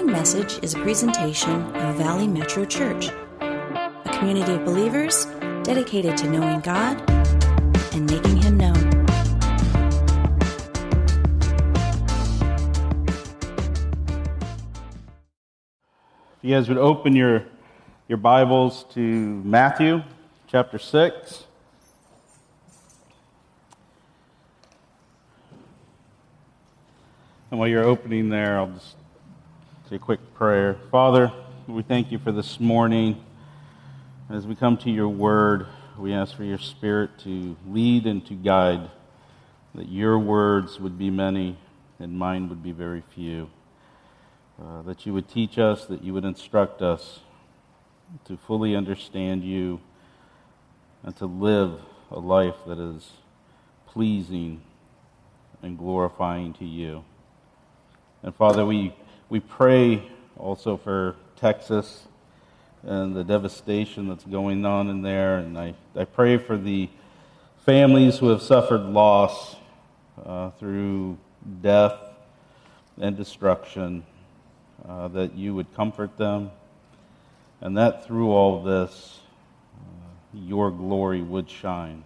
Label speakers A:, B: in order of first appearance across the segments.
A: following message is a presentation of Valley Metro Church, a community of believers dedicated to knowing God and making Him known.
B: If you guys would open your, your Bibles to Matthew chapter 6. And while you're opening there, I'll just a quick prayer. Father, we thank you for this morning. As we come to your word, we ask for your spirit to lead and to guide, that your words would be many and mine would be very few. Uh, that you would teach us, that you would instruct us to fully understand you and to live a life that is pleasing and glorifying to you. And Father, we, we pray also for Texas and the devastation that's going on in there. And I, I pray for the families who have suffered loss uh, through death and destruction, uh, that you would comfort them, and that through all this, uh, your glory would shine,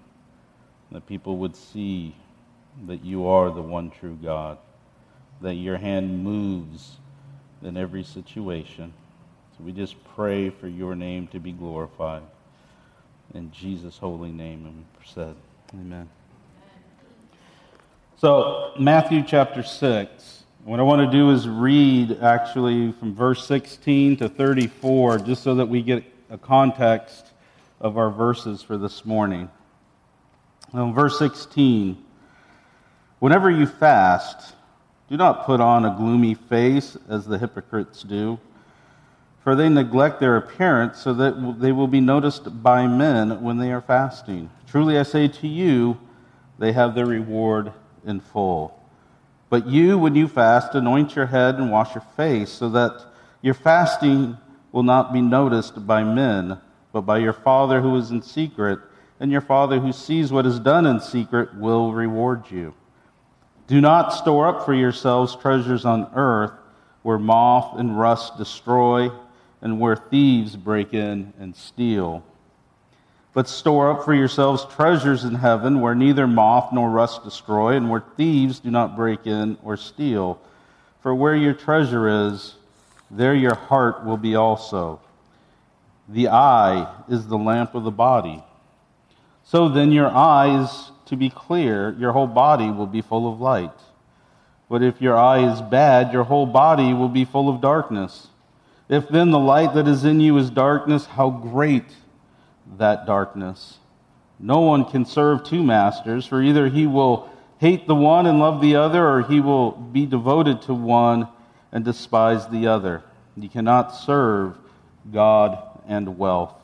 B: that people would see that you are the one true God that your hand moves in every situation. So we just pray for your name to be glorified. In Jesus' holy name, and we said, Amen. So, Matthew chapter 6. What I want to do is read actually from verse 16 to 34, just so that we get a context of our verses for this morning. Now, verse 16 Whenever you fast, do not put on a gloomy face as the hypocrites do, for they neglect their appearance so that they will be noticed by men when they are fasting. Truly I say to you, they have their reward in full. But you, when you fast, anoint your head and wash your face, so that your fasting will not be noticed by men, but by your Father who is in secret, and your Father who sees what is done in secret will reward you. Do not store up for yourselves treasures on earth where moth and rust destroy and where thieves break in and steal. But store up for yourselves treasures in heaven where neither moth nor rust destroy and where thieves do not break in or steal. For where your treasure is, there your heart will be also. The eye is the lamp of the body. So then your eyes to be clear, your whole body will be full of light. But if your eye is bad, your whole body will be full of darkness. If then the light that is in you is darkness, how great that darkness! No one can serve two masters, for either he will hate the one and love the other, or he will be devoted to one and despise the other. You cannot serve God and wealth.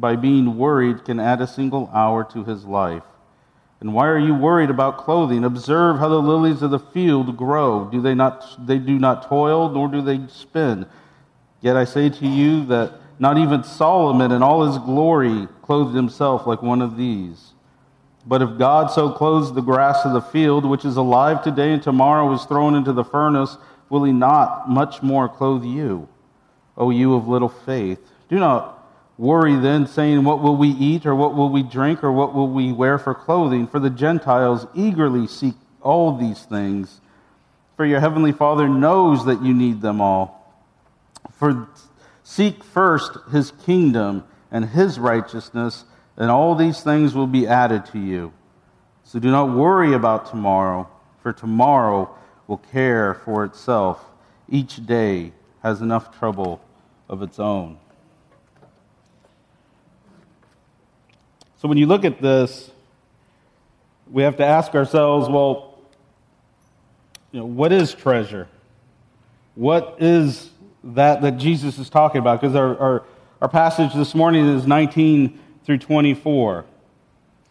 B: by being worried, can add a single hour to his life? And why are you worried about clothing? Observe how the lilies of the field grow. Do they not they do not toil, nor do they spin. Yet I say to you that not even Solomon in all his glory clothed himself like one of these. But if God so clothes the grass of the field, which is alive today and tomorrow is thrown into the furnace, will he not much more clothe you, O you of little faith? Do not worry then, saying, What will we eat, or what will we drink, or what will we wear for clothing? For the Gentiles eagerly seek all these things. For your heavenly Father knows that you need them all. For seek first his kingdom and his righteousness, and all these things will be added to you. So do not worry about tomorrow, for tomorrow will care for itself. Each day has enough trouble of its own. So when you look at this, we have to ask ourselves, well, you know, what is treasure? what is that that Jesus is talking about? Because our, our, our passage this morning is 19 through 24.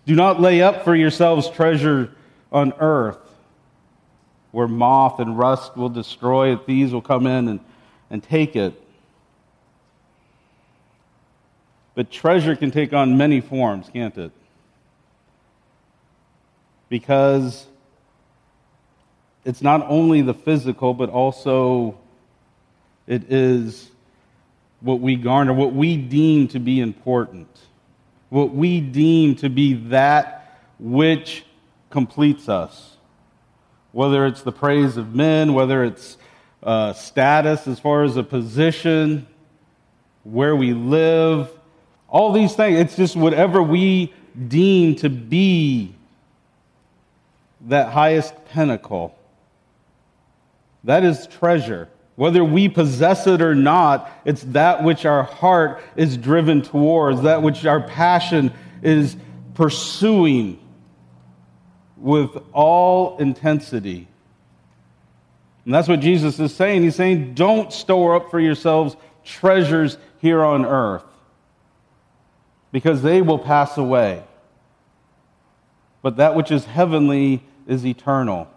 B: Do not lay up for yourselves treasure on earth where moth and rust will destroy it, thieves will come in and, and take it. But treasure can take on many forms, can't it? Because it's not only the physical, but also it is what we garner, what we deem to be important, what we deem to be that which completes us. Whether it's the praise of men, whether it's uh, status as far as a position, where we live, all these things. It's just whatever we deem to be that highest pinnacle. That is treasure. Whether we possess it or not, it's that which our heart is driven towards, that which our passion is pursuing with all intensity. And that's what Jesus is saying. He's saying, don't store up for yourselves treasures here on earth because they will pass away. But that which is heavenly is eternal.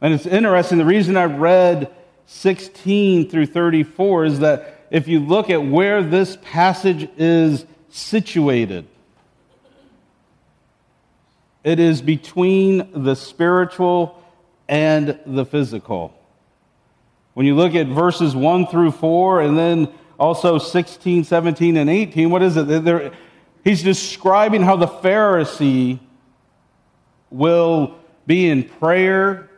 B: And it's interesting, the reason I read 16 through 34 is that if you look at where this passage is situated, it is between the spiritual and the physical. When you look at verses 1 through 4, and then also 16, 17, and 18, what is it? They're, he's describing how the Pharisee will be in prayer,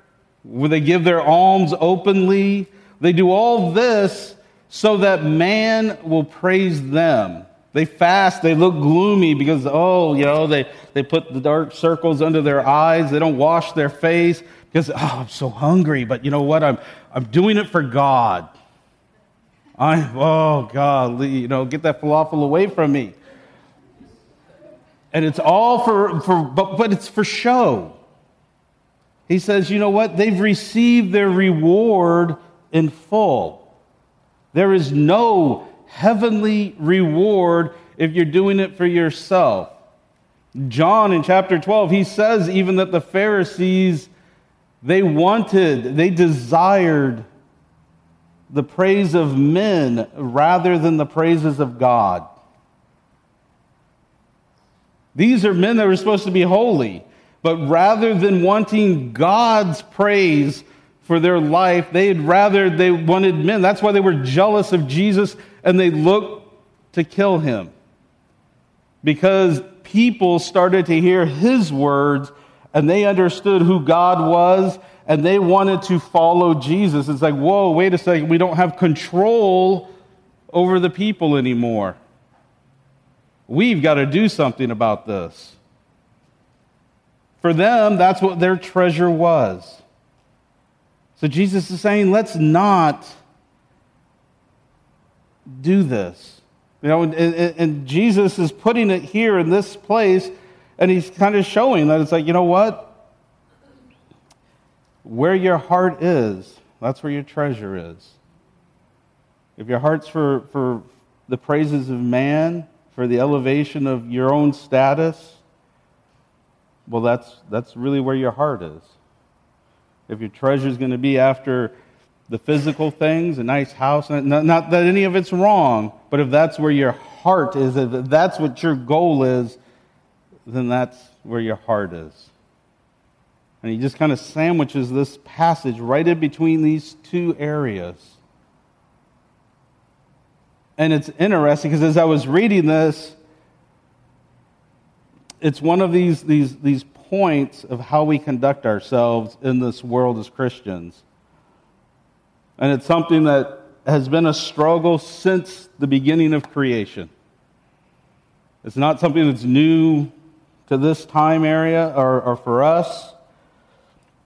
B: will they give their alms openly. They do all this so that man will praise them. They fast, they look gloomy because, oh, you know, they, they put the dark circles under their eyes, they don't wash their face because, oh, I'm so hungry, but you know what? I'm, I'm doing it for God. I, oh, God, you know, get that falafel away from me. And it's all for, for but, but it's for show. He says, you know what? They've received their reward in full. There is no heavenly reward if you're doing it for yourself. John in chapter 12, he says even that the Pharisees, they wanted, they desired the praise of men rather than the praises of God. These are men that were supposed to be holy, but rather than wanting God's praise for their life, they'd rather they wanted men. That's why they were jealous of Jesus and they looked to kill him. Because people started to hear his words and they understood who God was and they wanted to follow Jesus. It's like, whoa, wait a second, we don't have control over the people anymore. We've got to do something about this. For them, that's what their treasure was. So Jesus is saying, let's not do this. You know, and, and, Jesus is putting it here in this place, and he's kind of showing that it's like, you know what? Where your heart is, that's where your treasure is. If your heart's for, for the praises of man, for the elevation of your own status, well, that's, that's really where your heart is. If your treasure is going to be after the physical things, a nice house, not, not that any of it's wrong, but if that's where your heart is, if that's what your goal is, then that's where your heart is. And he just kind of sandwiches this passage right in between these two areas. And it's interesting because as I was reading this, it's one of these, these, these points of how we conduct ourselves in this world as Christians. And it's something that has been a struggle since the beginning of creation. It's not something that's new to this time area or, or for us.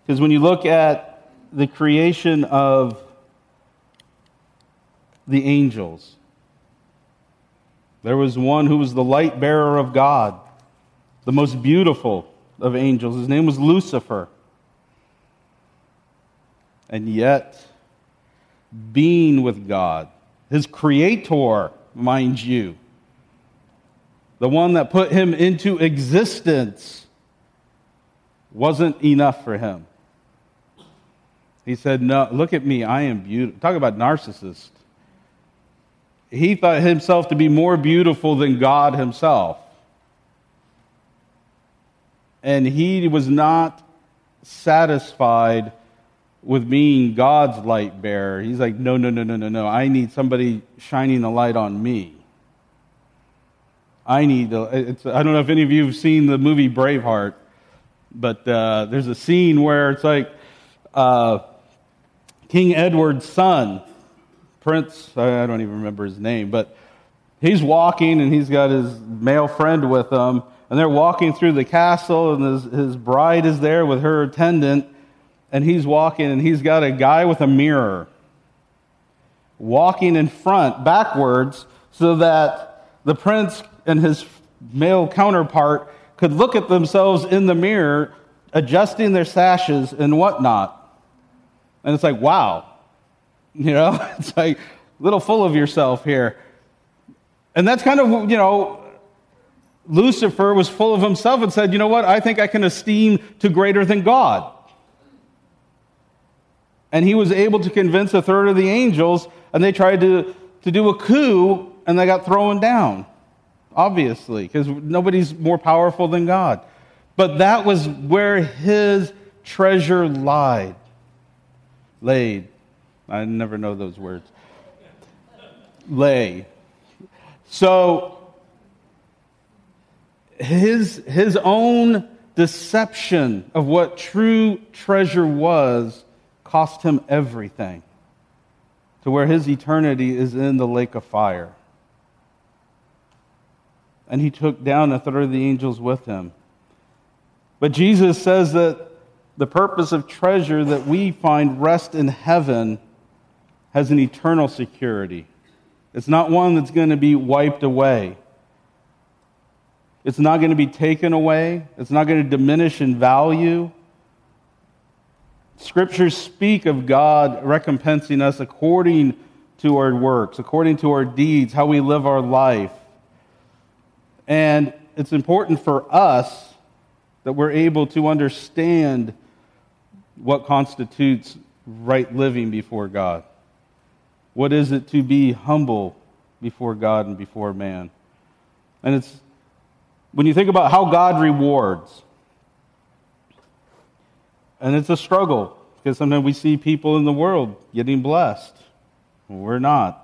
B: Because when you look at the creation of the angels, there was one who was the light bearer of God, the most beautiful of angels. His name was Lucifer. And yet, being with God, his creator, mind you, the one that put him into existence, wasn't enough for him. He said, No, look at me, I am beautiful. Talk about narcissist. He thought himself to be more beautiful than God himself. And he was not satisfied with being God's light bearer. He's like, no, no, no, no, no, no. I need somebody shining the light on me. I need. To, I don't know if any of you have seen the movie Braveheart, but uh, there's a scene where it's like uh, King Edward's son, Prince. I don't even remember his name, but he's walking and he's got his male friend with him, and they're walking through the castle, and his, his bride is there with her attendant and he's walking and he's got a guy with a mirror walking in front backwards so that the prince and his male counterpart could look at themselves in the mirror adjusting their sashes and whatnot and it's like wow. You know? It's like a little full of yourself here. And that's kind of you know lucifer was full of himself and said you know what? I think i can esteem to greater than god. And he was able to convince a third of the angels, and they tried to, to do a coup, and they got thrown down, obviously, because nobody's more powerful than God. But that was where his treasure lied. Laid. I never know those words. Lay. So, his, his own deception of what true treasure was cost him everything to where his eternity is in the lake of fire. And he took down a third of the angels with him. But Jesus says that the purpose of treasure that we find rest in heaven has an eternal security. It's not one that's going to be wiped away. It's not going to be taken away. It's not going to diminish in value. Scriptures speak of God recompensing us according to our works, according to our deeds, how we live our life. And it's important for us that we're able to understand what constitutes right living before God. What is it to be humble before God and before man? And it's when you think about how God rewards, and it's a struggle because sometimes we see people in the world getting blessed. We're not.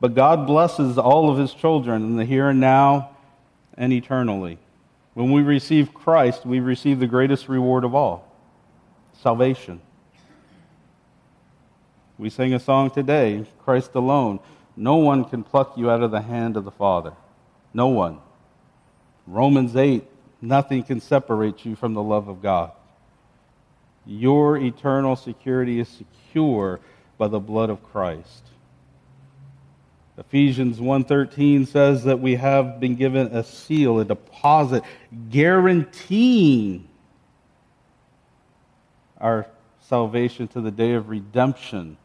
B: But God blesses all of his children in the here and now and eternally. When we receive Christ, we receive the greatest reward of all salvation. We sing a song today, Christ alone. No one can pluck you out of the hand of the Father. No one. Romans 8 Nothing can separate you from the love of God. Your eternal security is secure by the blood of Christ. Ephesians 1:13 says that we have been given a seal, a deposit guaranteeing our salvation to the day of redemption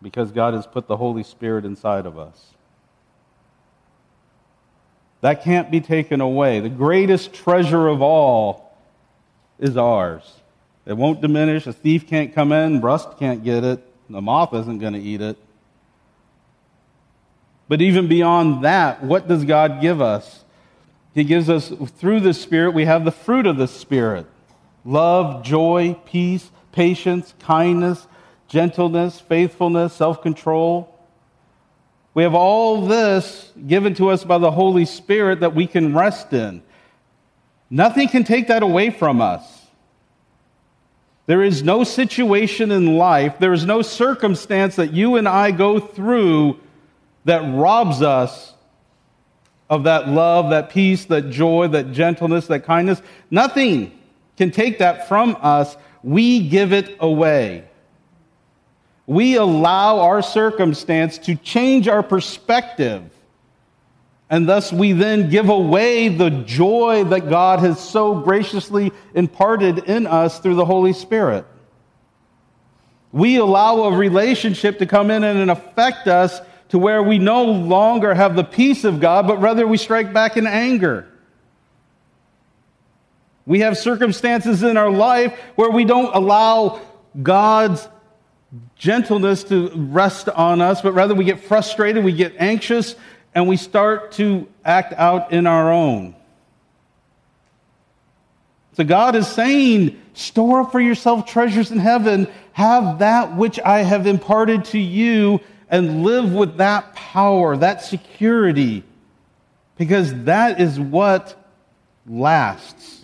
B: because God has put the Holy Spirit inside of us. That can't be taken away. The greatest treasure of all is ours. It won't diminish. A thief can't come in, rust can't get it, the moth isn't going to eat it. But even beyond that, what does God give us? He gives us, through the Spirit, we have the fruit of the Spirit love, joy, peace, patience, kindness, gentleness, faithfulness, self control. We have all this given to us by the Holy Spirit that we can rest in. Nothing can take that away from us. There is no situation in life, there is no circumstance that you and I go through that robs us of that love, that peace, that joy, that gentleness, that kindness. Nothing can take that from us. We give it away we allow our circumstance to change our perspective. And thus, we then give away the joy that God has so graciously imparted in us through the Holy Spirit. We allow a relationship to come in and affect us to where we no longer have the peace of God, but rather we strike back in anger. We have circumstances in our life where we don't allow God's gentleness to rest on us, but rather we get frustrated, we get anxious, and we start to act out in our own. So God is saying, store up for yourself treasures in heaven, have that which I have imparted to you, and live with that power, that security, because that is what lasts.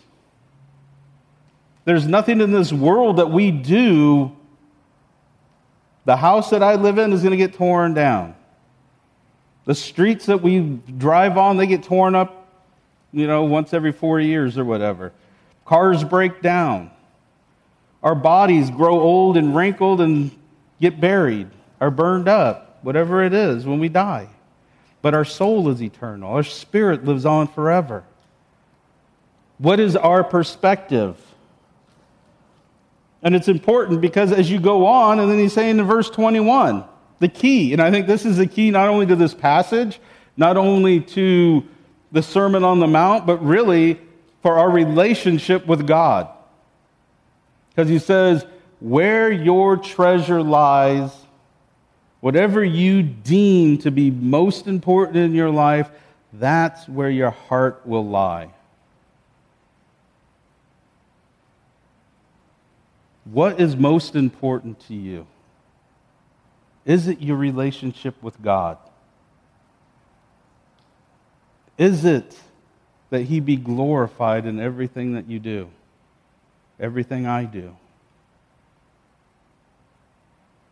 B: There's nothing in this world that we do. The house that I live in is going to get torn down. The streets that we drive on, they get torn up, you know, once every four years or whatever. Cars break down. Our bodies grow old and wrinkled and get buried or burned up, whatever it is, when we die. But our soul is eternal. Our spirit lives on forever. What is our perspective? And it's important because as you go on, and then he's saying in verse 21, the key, and I think this is the key not only to this passage, not only to the Sermon on the Mount, but really for our relationship with God. Because he says, where your treasure lies, whatever you deem to be most important in your life, that's where your heart will lie. What is most important to you? Is it your relationship with God? Is it that He be glorified in everything that you do, everything I do?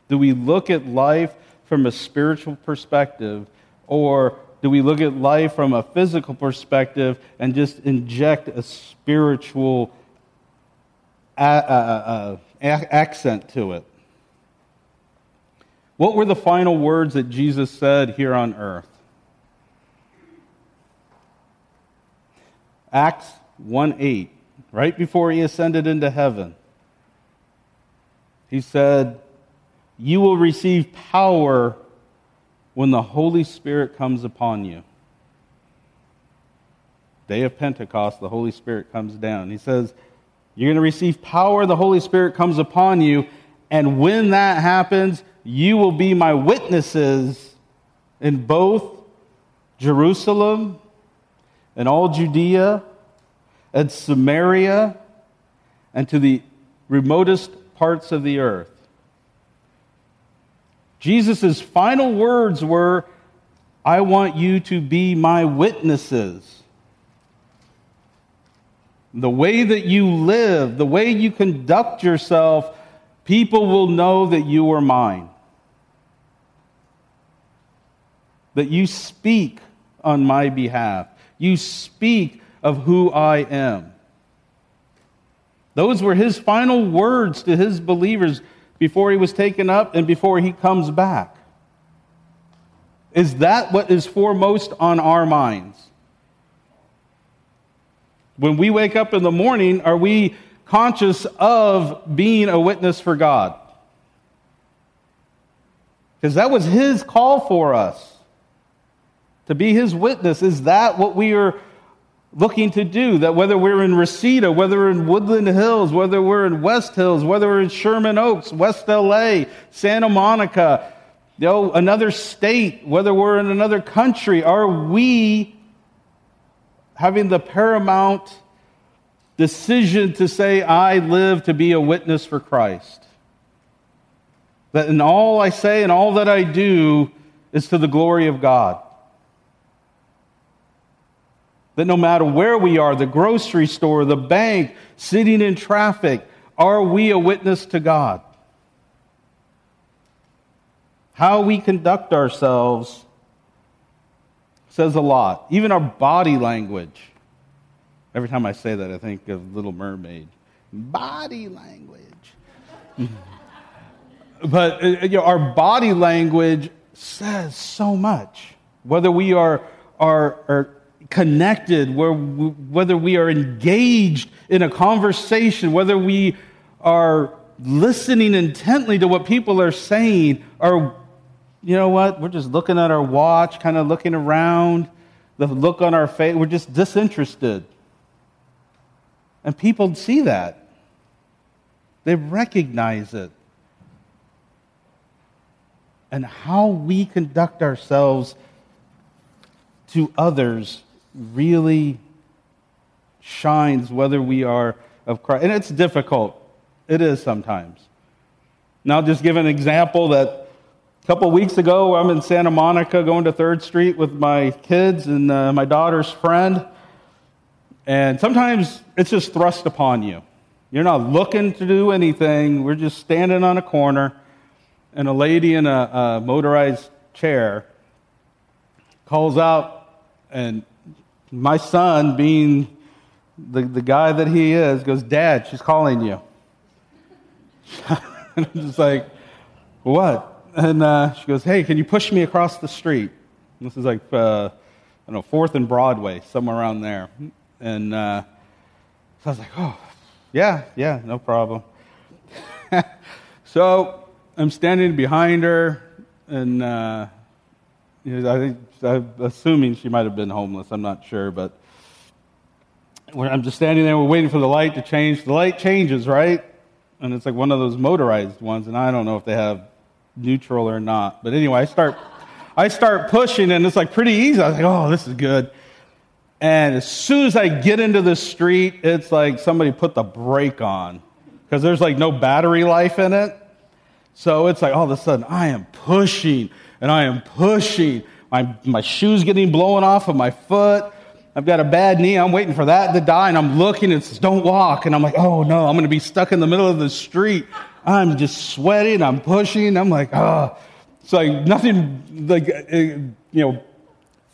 B: Do we look at life from a spiritual perspective, or do we look at life from a physical perspective and just inject a spiritual a- a- a- accent to it? What were the final words that Jesus said here on earth? Acts 1 8, right before he ascended into heaven. He said, You will receive power when the Holy Spirit comes upon you. Day of Pentecost, the Holy Spirit comes down. He says, You're going to receive power, the Holy Spirit comes upon you, and when that happens, you will be my witnesses in both Jerusalem and all Judea and Samaria and to the remotest parts of the earth. Jesus' final words were, I want you to be my witnesses. The way that you live, the way you conduct yourself, people will know that you are mine. That you speak on my behalf. You speak of who I am. Those were his final words to his believers before he was taken up and before he comes back. Is that what is foremost on our minds? When we wake up in the morning, are we conscious of being a witness for God? Because that was his call for us to be his witness. Is that what we are looking to do? That whether we're in Reseda, whether we're in Woodland Hills, whether we're in West Hills, whether we're in Sherman Oaks, West LA, Santa Monica, you know, another state, whether we're in another country, are we having the paramount decision to say, I live to be a witness for Christ? That in all I say and all that I do is to the glory of God. That no matter where we are, the grocery store, the bank, sitting in traffic, are we a witness to God? How we conduct ourselves says a lot. Even our body language. Every time I say that, I think of Little Mermaid. Body language. but uh, you know, our body language says so much. Whether we are, are, are connected, whether we are engaged in a conversation, whether we are listening intently to what people are saying, or, you know what, we're just looking at our watch, kind of looking around, the look on our face, we're just disinterested. And people see that, they recognize it. And how we conduct ourselves to others really shines whether we are of Christ. And it's difficult. It is sometimes. Now, just give an example that a couple weeks ago, I'm in Santa Monica going to 3rd Street with my kids and uh, my daughter's friend. And sometimes it's just thrust upon you. You're not looking to do anything. We're just standing on a corner, and a lady in a, a motorized chair calls out, and my son, being the, the guy that he is, goes, Dad, she's calling you. and I'm just like, What? And uh, she goes, Hey, can you push me across the street? And this is like, uh, I don't know, 4th and Broadway, somewhere around there. And uh, so I was like, Oh, yeah, yeah, no problem. so I'm standing behind her, and uh, I think, I'm assuming she might have been homeless. I'm not sure, but I'm just standing there. We're waiting for the light to change. The light changes, right? And it's like one of those motorized ones, and I don't know if they have neutral or not. But anyway, I start, I start pushing, and it's like pretty easy. I was like, oh, this is good. And as soon as I get into the street, it's like somebody put the brake on because there's like no battery life in it. So it's like all of a sudden I am pushing and I am pushing. My, my shoe's getting blown off of my foot. I've got a bad knee. I'm waiting for that to die. And I'm looking, it says, don't walk. And I'm like, oh no, I'm going to be stuck in the middle of the street. I'm just sweating. I'm pushing. I'm like, oh. It's like nothing, like, uh, you know,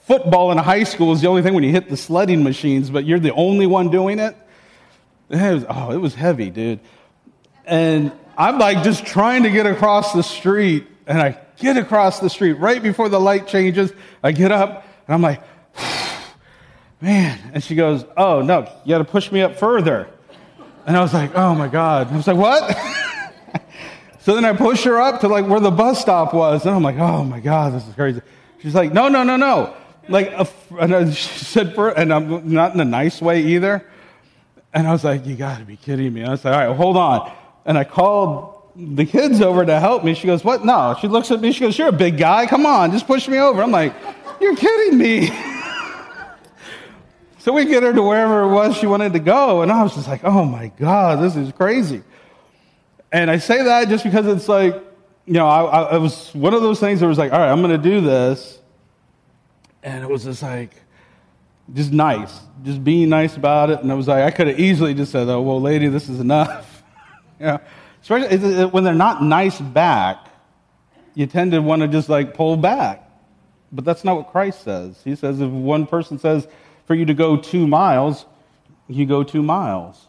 B: football in high school is the only thing when you hit the sledding machines, but you're the only one doing it. it was, oh, it was heavy, dude. And I'm like just trying to get across the street, and I get across the street right before the light changes. I get up, and I'm like, man. And she goes, oh, no, you got to push me up further. And I was like, oh my God. And I was like, what? so then I push her up to like where the bus stop was. And I'm like, oh my God, this is crazy. She's like, no, no, no, no like, a, and she said, for, and I'm not in a nice way either. And I was like, you got to be kidding me. I was like, all right, hold on. And I called the kids over to help me. She goes, what? No. She looks at me. She goes, you're a big guy. Come on, just push me over. I'm like, you're kidding me. so we get her to wherever it was she wanted to go. And I was just like, oh my God, this is crazy. And I say that just because it's like, you know, I, I, it was one of those things that was like, all right, I'm going to do this. And it was just like, just nice, just being nice about it. And I was like, I could have easily just said, oh, well, lady, this is enough. you know, especially when they're not nice back, you tend to want to just like pull back. But that's not what Christ says. He says if one person says for you to go two miles, you go two miles.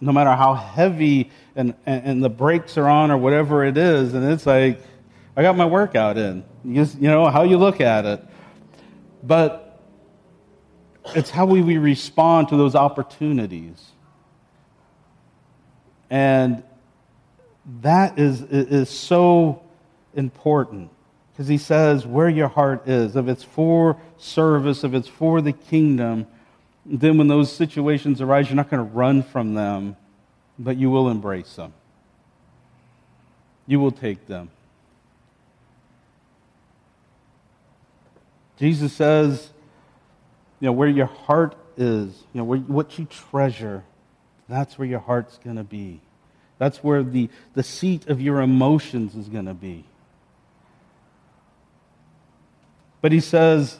B: No matter how heavy and, and, and the brakes are on or whatever it is. And it's like, I got my workout in. You, just, you know, how you look at it. But it's how we, we respond to those opportunities. And that is, is so important because he says where your heart is, if it's for service, if it's for the kingdom, then when those situations arise, you're not going to run from them, but you will embrace them. You will take them. Jesus says, you know, where your heart is, you know, where, what you treasure, that's where your heart's going to be. That's where the, the seat of your emotions is going to be. But he says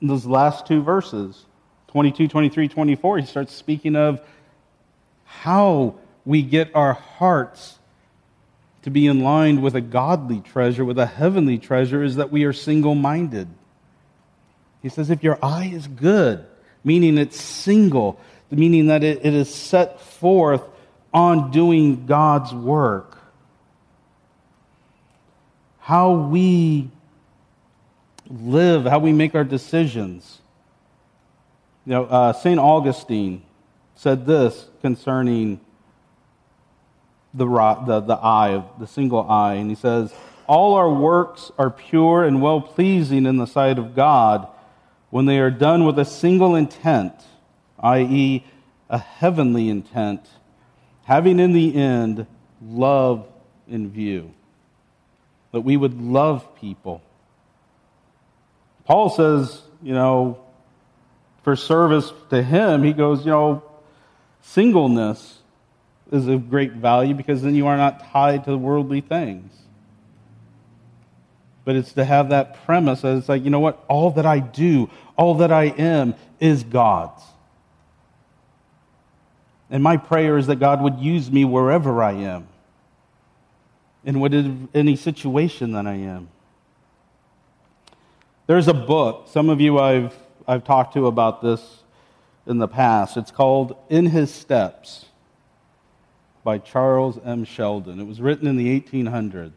B: in those last two verses, 22, 23, 24, he starts speaking of how we get our hearts to be in line with a godly treasure, with a heavenly treasure, is that we are single minded. He says, if your eye is good, meaning it's single, meaning that it, it is set forth on doing God's work, how we live, how we make our decisions. You know, uh, St. Augustine said this concerning the, the, the eye, the single eye, and he says, All our works are pure and well pleasing in the sight of God when they are done with a single intent, i.e., a heavenly intent, having in the end love in view. That we would love people. Paul says, you know, for service to him, he goes, you know, singleness is of great value because then you are not tied to worldly things. But it's to have that premise that it's like, you know what? All that I do, all that I am is God's. And my prayer is that God would use me wherever I am, in whatever, any situation that I am. There's a book, some of you I've, I've talked to about this in the past. It's called In His Steps by Charles M. Sheldon. It was written in the 1800s.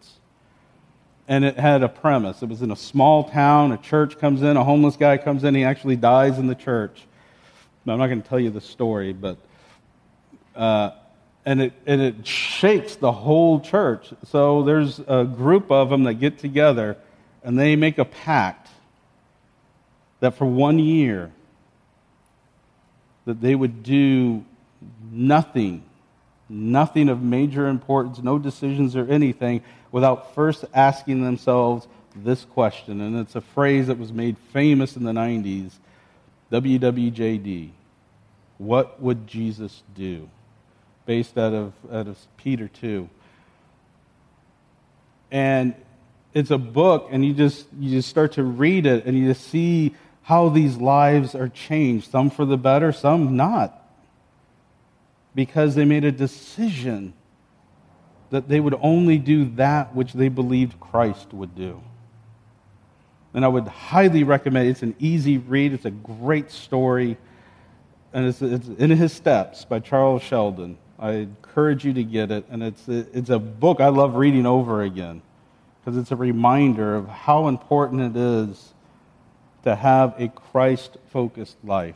B: And it had a premise. It was in a small town. A church comes in, a homeless guy comes in, he actually dies in the church. I'm not going to tell you the story, but. Uh, and it, and it shakes the whole church. So there's a group of them that get together and they make a pact that for one year that they would do nothing nothing of major importance, no decisions or anything, without first asking themselves this question. And it's a phrase that was made famous in the 90s WWJD. What would Jesus do? Based out of, out of Peter 2. And it's a book, and you just, you just start to read it, and you just see how these lives are changed, some for the better, some not because they made a decision that they would only do that which they believed Christ would do. And I would highly recommend it. It's an easy read, it's a great story, and it's, it's In His Steps by Charles Sheldon. I encourage you to get it, and it's, it's a book I love reading over again because it's a reminder of how important it is to have a Christ focused life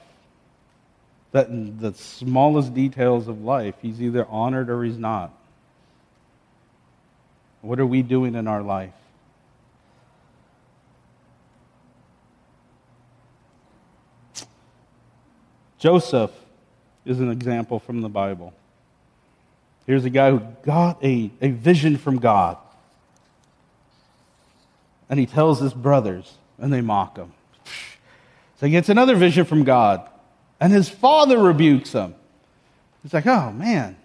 B: that in the smallest details of life, he's either honored or he's not. What are we doing in our life? Joseph is an example from the Bible. Here's a guy who got a, a vision from God. And he tells his brothers, and they mock him. So he gets another vision from God. And his father rebukes him. He's like, oh, man.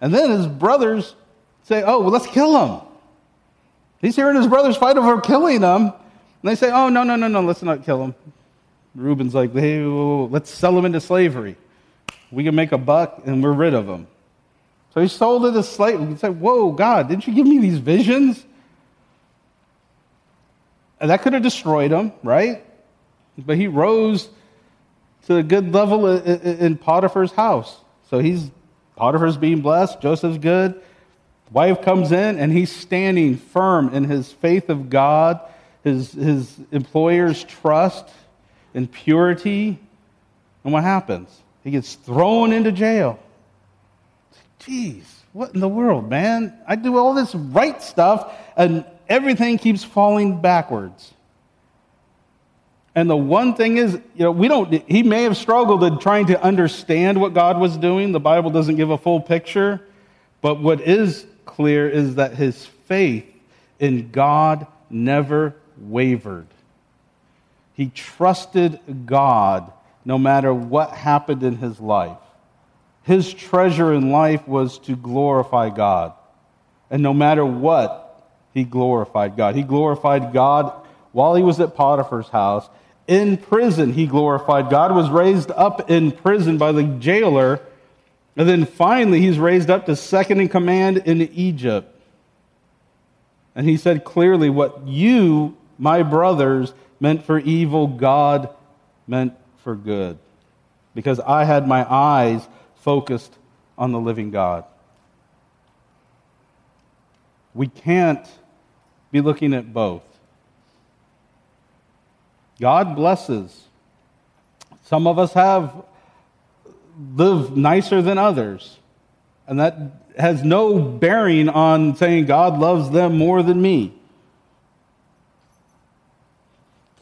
B: And then his brothers say, oh, well, let's kill him. He's hearing his brothers fight over killing him. And they say, oh, no, no, no, no, let's not kill him. Reuben's like, hey, let's sell him into slavery. We can make a buck and we're rid of him. So he sold it as slave. He said, whoa, God, didn't you give me these visions? And that could have destroyed him, right? But he rose to a good level in Potiphar's house. So he's Potiphar's being blessed, Joseph's good. Wife comes in and he's standing firm in his faith of God, his, his employer's trust and purity. And what happens? He gets thrown into jail. Jeez, what in the world, man? I do all this right stuff and everything keeps falling backwards. And the one thing is, you know, we don't, he may have struggled in trying to understand what God was doing. The Bible doesn't give a full picture. But what is clear is that his faith in God never wavered. He trusted God no matter what happened in his life. His treasure in life was to glorify God. And no matter what, he glorified God. He glorified God while he was at Potiphar's house in prison, he glorified God, was raised up in prison by the jailer, and then finally he's raised up to second in command in Egypt. And he said clearly, What you, my brothers, meant for evil, God meant for good. Because I had my eyes focused on the living God. We can't be looking at both. God blesses. Some of us have lived nicer than others. And that has no bearing on saying God loves them more than me.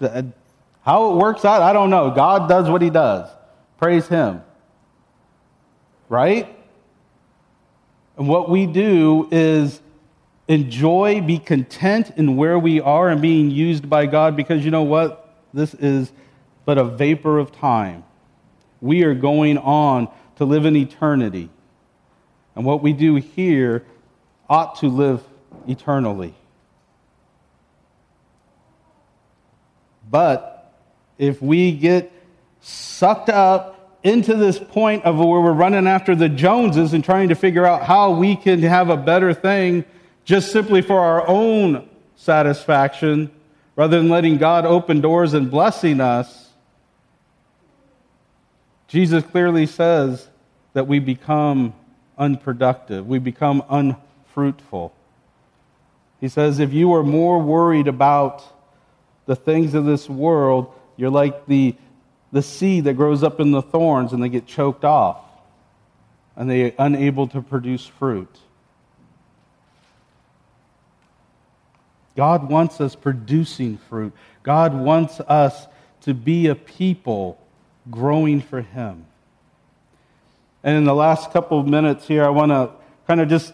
B: How it works out, I don't know. God does what he does. Praise him. Right? And what we do is enjoy, be content in where we are and being used by God because you know what? This is but a vapor of time. We are going on to live in eternity. And what we do here ought to live eternally. But if we get sucked up into this point of where we're running after the Joneses and trying to figure out how we can have a better thing just simply for our own satisfaction, rather than letting God open doors and blessing us, Jesus clearly says that we become unproductive, we become unfruitful. He says, if you are more worried about the things of this world, you're like the, the seed that grows up in the thorns and they get choked off and they are unable to produce fruit. God wants us producing fruit. God wants us to be a people growing for Him. And in the last couple of minutes here, I want to kind of just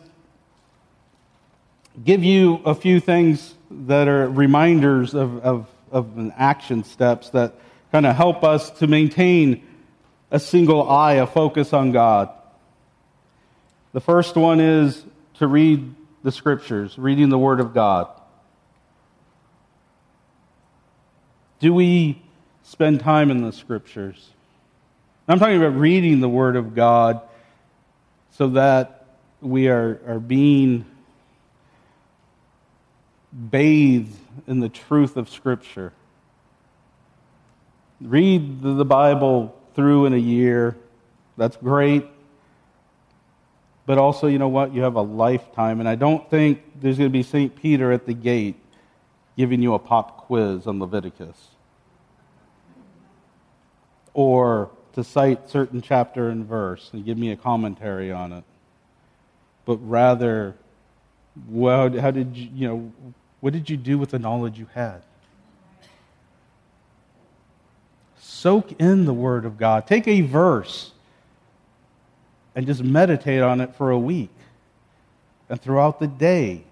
B: give you a few things that are reminders of, of, of action steps that kind of help us to maintain a single eye, a focus on God. The first one is to read the scriptures, reading the Word of God. Do we spend time in the scriptures? I'm talking about reading the Word of God so that we are, are being bathed in the truth of Scripture. Read the Bible through in a year. That's great. But also, you know what? You have a lifetime. And I don't think there's going to be St. Peter at the gate giving you a pop quiz on Leviticus. Or to cite certain chapter and verse and give me a commentary on it. But rather, well, how did you, you know, what did you do with the knowledge you had? Soak in the Word of God. Take a verse and just meditate on it for a week. And throughout the day,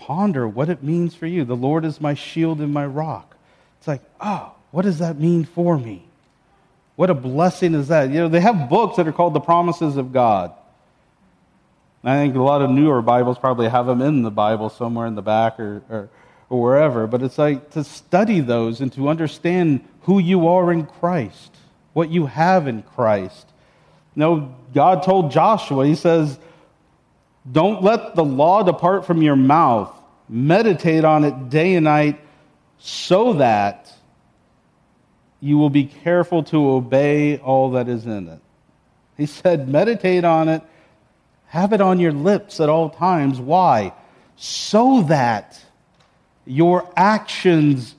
B: ponder what it means for you. The Lord is my shield and my rock. It's like, oh, what does that mean for me? What a blessing is that? You know, they have books that are called the promises of God. I think a lot of newer Bibles probably have them in the Bible somewhere in the back or, or, or wherever. But it's like to study those and to understand who you are in Christ, what you have in Christ. You know, God told Joshua, He says, Don't let the law depart from your mouth. Meditate on it day and night so that you will be careful to obey all that is in it. He said, Meditate on it have it on your lips at all times. Why? So that your actions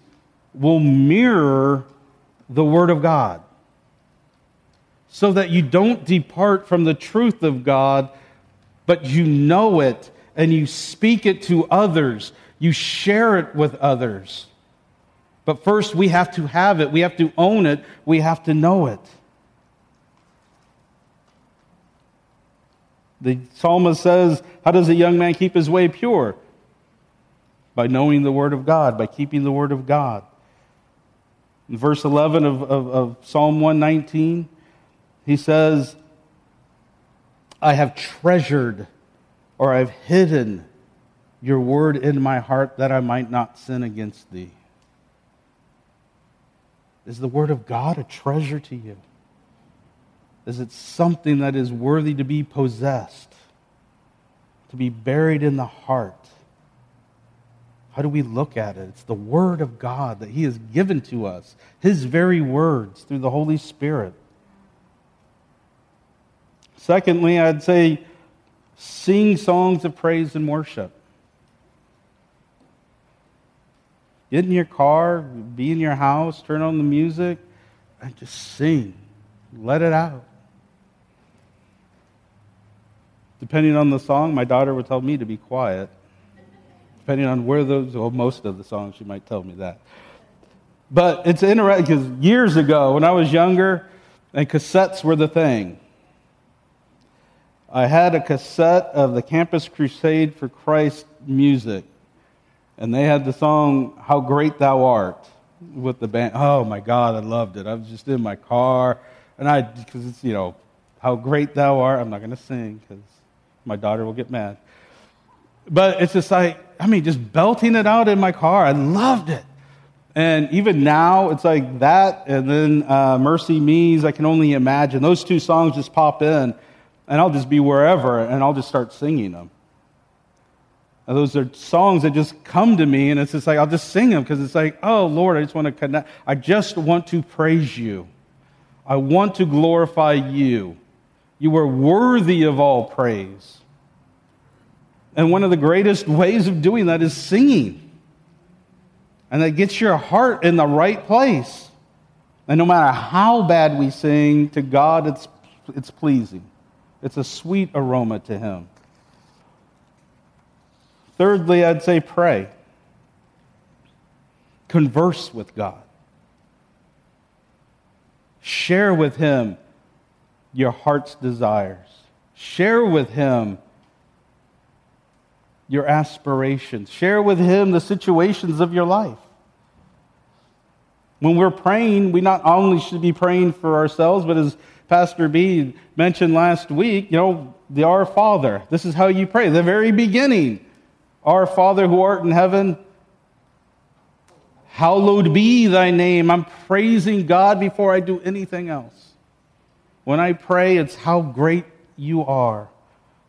B: will mirror the Word of God. So that you don't depart from the truth of God, but you know it and you speak it to others. You share it with others. But first, we have to have it. We have to own it. We have to know it. The psalmist says, How does a young man keep his way pure? By knowing the Word of God, by keeping the Word of God. In verse 11 of, of, of Psalm 119, he says, I have treasured or I've hidden your word in my heart that I might not sin against thee. Is the word of God a treasure to you? is it something that is worthy to be possessed, to be buried in the heart. How do we look at it? It's the Word of God that He has given to us, His very words through the Holy Spirit. Secondly, I'd say sing songs of praise and worship. Get in your car, be in your house, turn on the music, and just sing. Let it out. Depending on the song, my daughter would tell me to be quiet. Depending on where those, well, most of the songs, she might tell me that. But it's interesting because years ago, when I was younger, and cassettes were the thing, I had a cassette of the Campus Crusade for Christ music, and they had the song "How Great Thou Art" with the band. Oh my God, I loved it. I was just in my car, and I because it's you know how great Thou art. I'm not going to sing because my daughter will get mad. But it's just like I mean, just belting it out in my car. I loved it. And even now, it's like that, and then uh, MercyMe's, I can only imagine. Those two songs just pop in, and I'll just be wherever, and I'll just start singing them. And those are songs that just come to me, and it's just like, I'll just sing them because it's like, oh, Lord, I just want to connect. I just want to praise you. I want to glorify you. You are worthy of all praise. And one of the greatest ways of doing that is singing. And that gets your heart in the right place. And no matter how bad we sing, to God it's, it's pleasing. It's a sweet aroma to Him. Thirdly, I'd say pray. Converse with God. Share with Him your heart's desires. Share with Him your aspirations. Share with Him the situations of your life. When we're praying, we not only should be praying for ourselves, but as Pastor B mentioned last week, you know, the Our Father. This is how you pray. The very beginning. Our Father who art in heaven, hallowed be thy name. I'm praising God before I do anything else. When I pray, it's how great you are,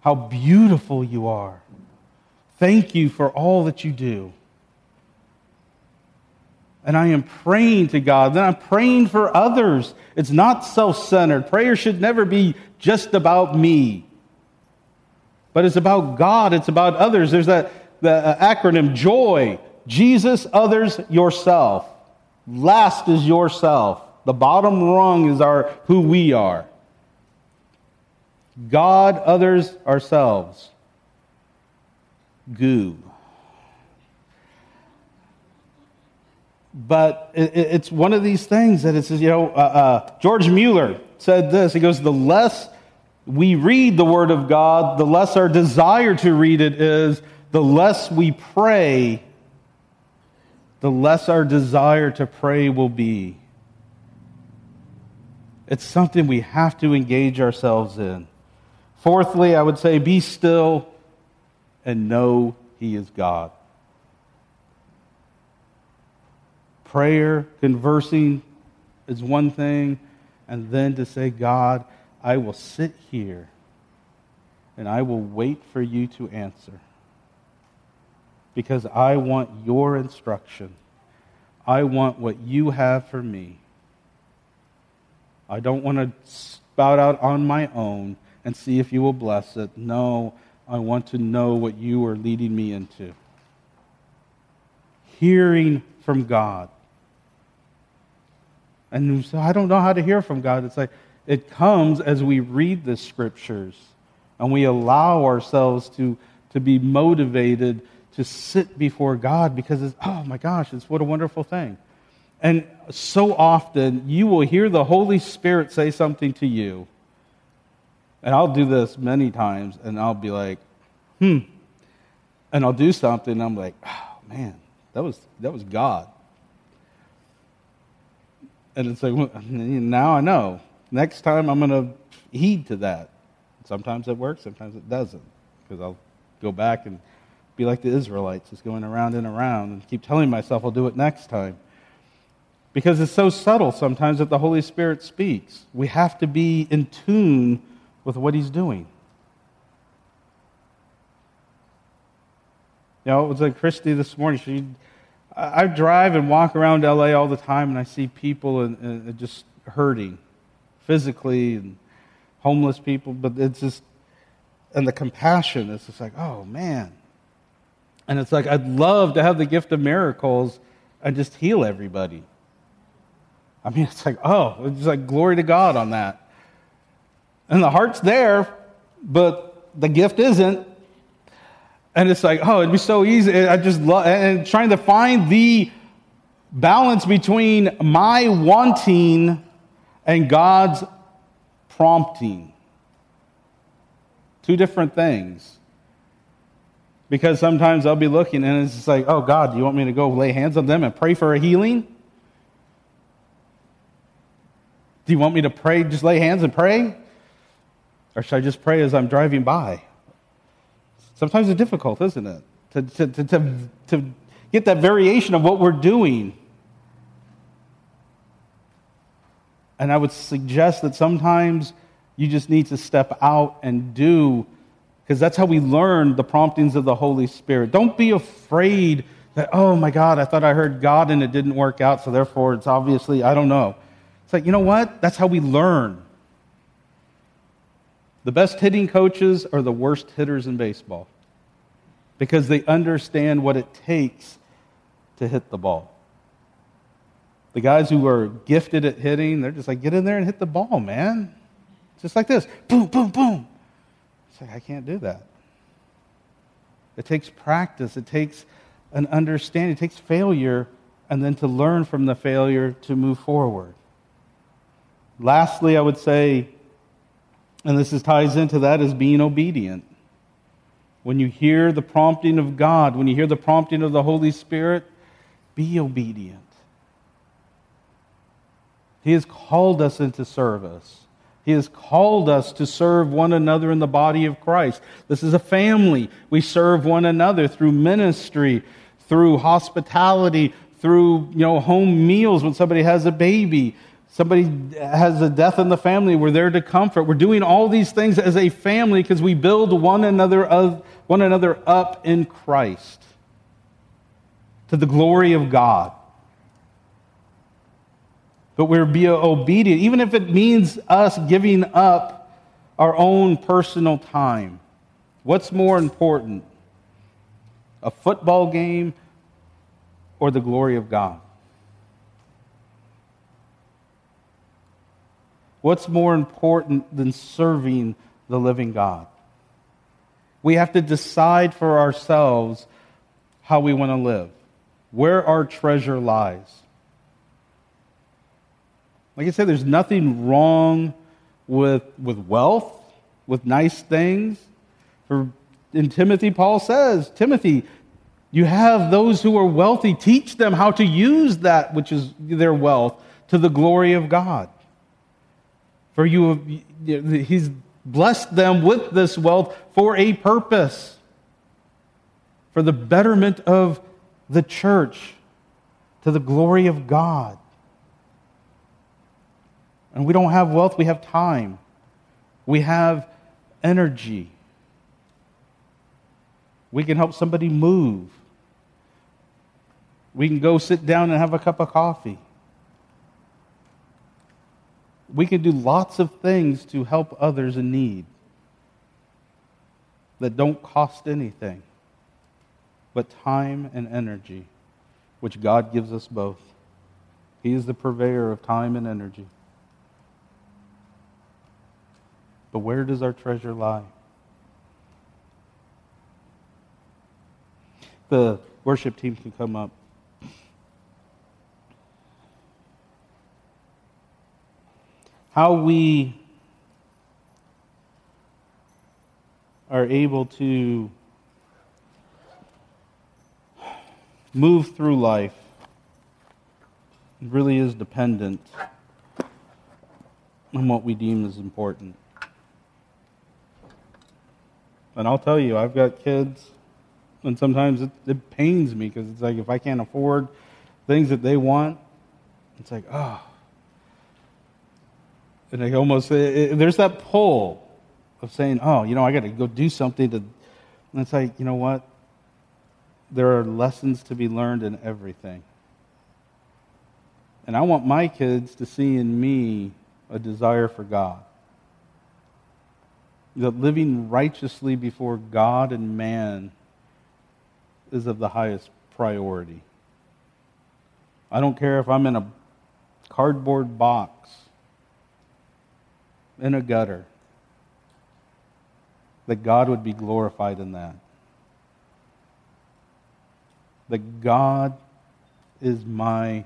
B: how beautiful you are. Thank you for all that you do. And I am praying to God. Then I'm praying for others. It's not self centered. Prayer should never be just about me, but it's about God, it's about others. There's that the uh, acronym JOY Jesus, others, yourself. Last is yourself. The bottom rung is our who we are. God, others, ourselves goo. But it's one of these things that it says, you know, uh, uh, George Mueller said this. He goes, the less we read the Word of God, the less our desire to read it is, the less we pray, the less our desire to pray will be. It's something we have to engage ourselves in. Fourthly, I would say, be still and know He is God. Prayer, conversing is one thing, and then to say, God, I will sit here and I will wait for you to answer. Because I want your instruction. I want what you have for me. I don't want to spout out on my own and see if you will bless it. No, I want to know what you are leading me into. Hearing from God. And so I don't know how to hear from God. It's like it comes as we read the scriptures and we allow ourselves to, to be motivated to sit before God because it's, oh my gosh, it's what a wonderful thing. And so often you will hear the Holy Spirit say something to you and I'll do this many times, and I'll be like, hmm. And I'll do something, and I'm like, oh, man, that was, that was God. And it's like, now I know. Next time I'm going to heed to that. Sometimes it works, sometimes it doesn't. Because I'll go back and be like the Israelites, just going around and around and keep telling myself I'll do it next time. Because it's so subtle sometimes that the Holy Spirit speaks. We have to be in tune with what he's doing. You know, it was like Christy this morning. She, I drive and walk around LA all the time, and I see people and, and just hurting physically and homeless people, but it's just, and the compassion is just like, oh man. And it's like, I'd love to have the gift of miracles and just heal everybody. I mean, it's like, oh, it's like glory to God on that. And the heart's there, but the gift isn't. And it's like, oh, it'd be so easy. I just love, and trying to find the balance between my wanting and God's prompting. Two different things. Because sometimes I'll be looking and it's just like, oh, God, do you want me to go lay hands on them and pray for a healing? Do you want me to pray, just lay hands and pray? Or should I just pray as I'm driving by? Sometimes it's difficult, isn't it? To, to, to, to, to get that variation of what we're doing. And I would suggest that sometimes you just need to step out and do, because that's how we learn the promptings of the Holy Spirit. Don't be afraid that, oh my God, I thought I heard God and it didn't work out, so therefore it's obviously, I don't know. It's like, you know what? That's how we learn. The best hitting coaches are the worst hitters in baseball because they understand what it takes to hit the ball. The guys who are gifted at hitting, they're just like, get in there and hit the ball, man. Just like this boom, boom, boom. It's like, I can't do that. It takes practice, it takes an understanding, it takes failure, and then to learn from the failure to move forward. Lastly, I would say and this is, ties into that, is being obedient. When you hear the prompting of God, when you hear the prompting of the Holy Spirit, be obedient. He has called us into service. He has called us to serve one another in the body of Christ. This is a family. We serve one another through ministry, through hospitality, through you know home meals when somebody has a baby, Somebody has a death in the family. We're there to comfort. We're doing all these things as a family because we build one another, one another up in Christ to the glory of God. But we're be obedient, even if it means us giving up our own personal time. What's more important, a football game or the glory of God? What's more important than serving the living God? We have to decide for ourselves how we want to live, where our treasure lies. Like I said, there's nothing wrong with, with wealth, with nice things. For in Timothy, Paul says, Timothy, you have those who are wealthy, teach them how to use that which is their wealth to the glory of God. For you, he's blessed them with this wealth for a purpose, for the betterment of the church, to the glory of God. And we don't have wealth, we have time. We have energy. We can help somebody move. We can go sit down and have a cup of coffee we can do lots of things to help others in need that don't cost anything but time and energy, which God gives us both. He is the purveyor of time and energy. But where does our treasure lie? The worship team can come up. How we are able to move through life really is dependent on what we deem as important. And I'll tell you, I've got kids, and sometimes it, it pains me because it's like if I can't afford things that they want, it's like, oh, and I almost, it, there's that pull of saying, oh, you know, I got to go do something to, and it's like, you know what? There are lessons to be learned in everything. And I want my kids to see in me a desire for God. That living righteously before God and man is of the highest priority. I don't care if I'm in a cardboard box in a gutter. that God would be glorified in that. That God is my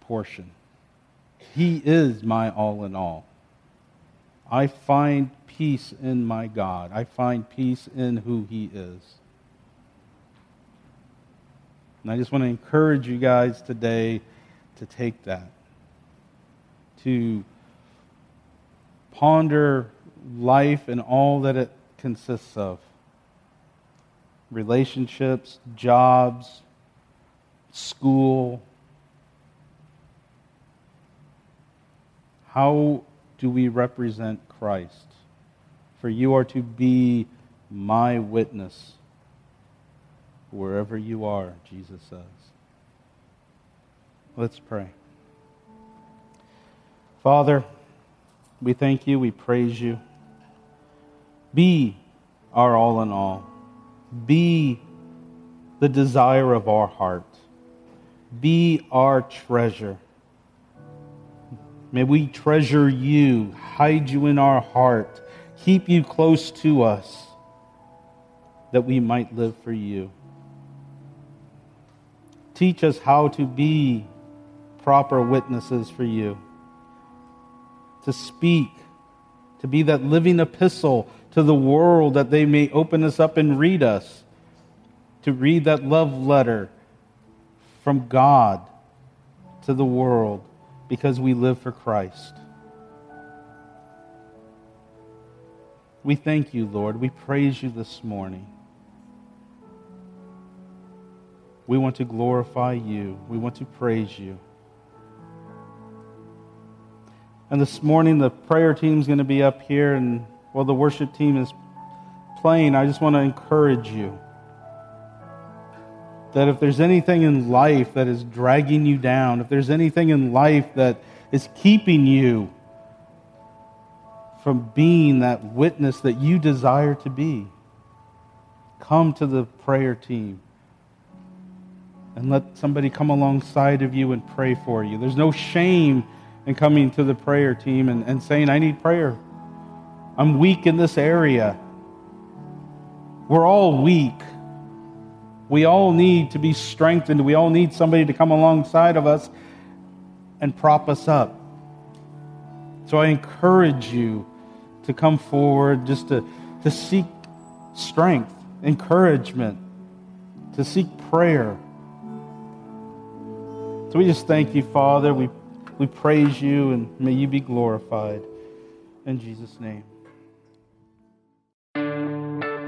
B: portion. He is my all in all. I find peace in my God. I find peace in who He is. And I just want to encourage you guys today to take that, to ponder life and all that it consists of relationships, jobs, school. How do we represent Christ? For you are to be my witness wherever you are, Jesus says. Let's pray. Father, we thank you, we praise you. Be our all in all. Be the desire of our heart. Be our treasure. May we treasure you, hide you in our heart, keep you close to us, that we might live for you. Teach us how to be proper witnesses for you, to speak, to be that living epistle to the world that they may open us up and read us, to read that love letter from God to the world because we live for Christ. We thank you, Lord. We praise you this morning. We want to glorify you. We want to praise you. And this morning, the prayer team is going to be up here, and while the worship team is playing, I just want to encourage you that if there's anything in life that is dragging you down, if there's anything in life that is keeping you from being that witness that you desire to be, come to the prayer team and let somebody come alongside of you and pray for you. There's no shame in coming to the prayer team and, and saying, I need prayer. I'm weak in this area. We're all weak. We all need to be strengthened. We all need somebody to come alongside of us and prop us up. So I encourage you to come forward just to, to seek strength, encouragement, to seek prayer. So we just thank you, Father. We, we praise you, and may you be glorified. In Jesus' name.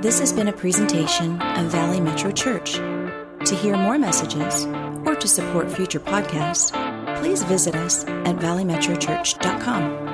A: This has been a presentation of Valley Metro Church. To hear more messages or to support future podcasts, please visit us at valleymetrochurch.com.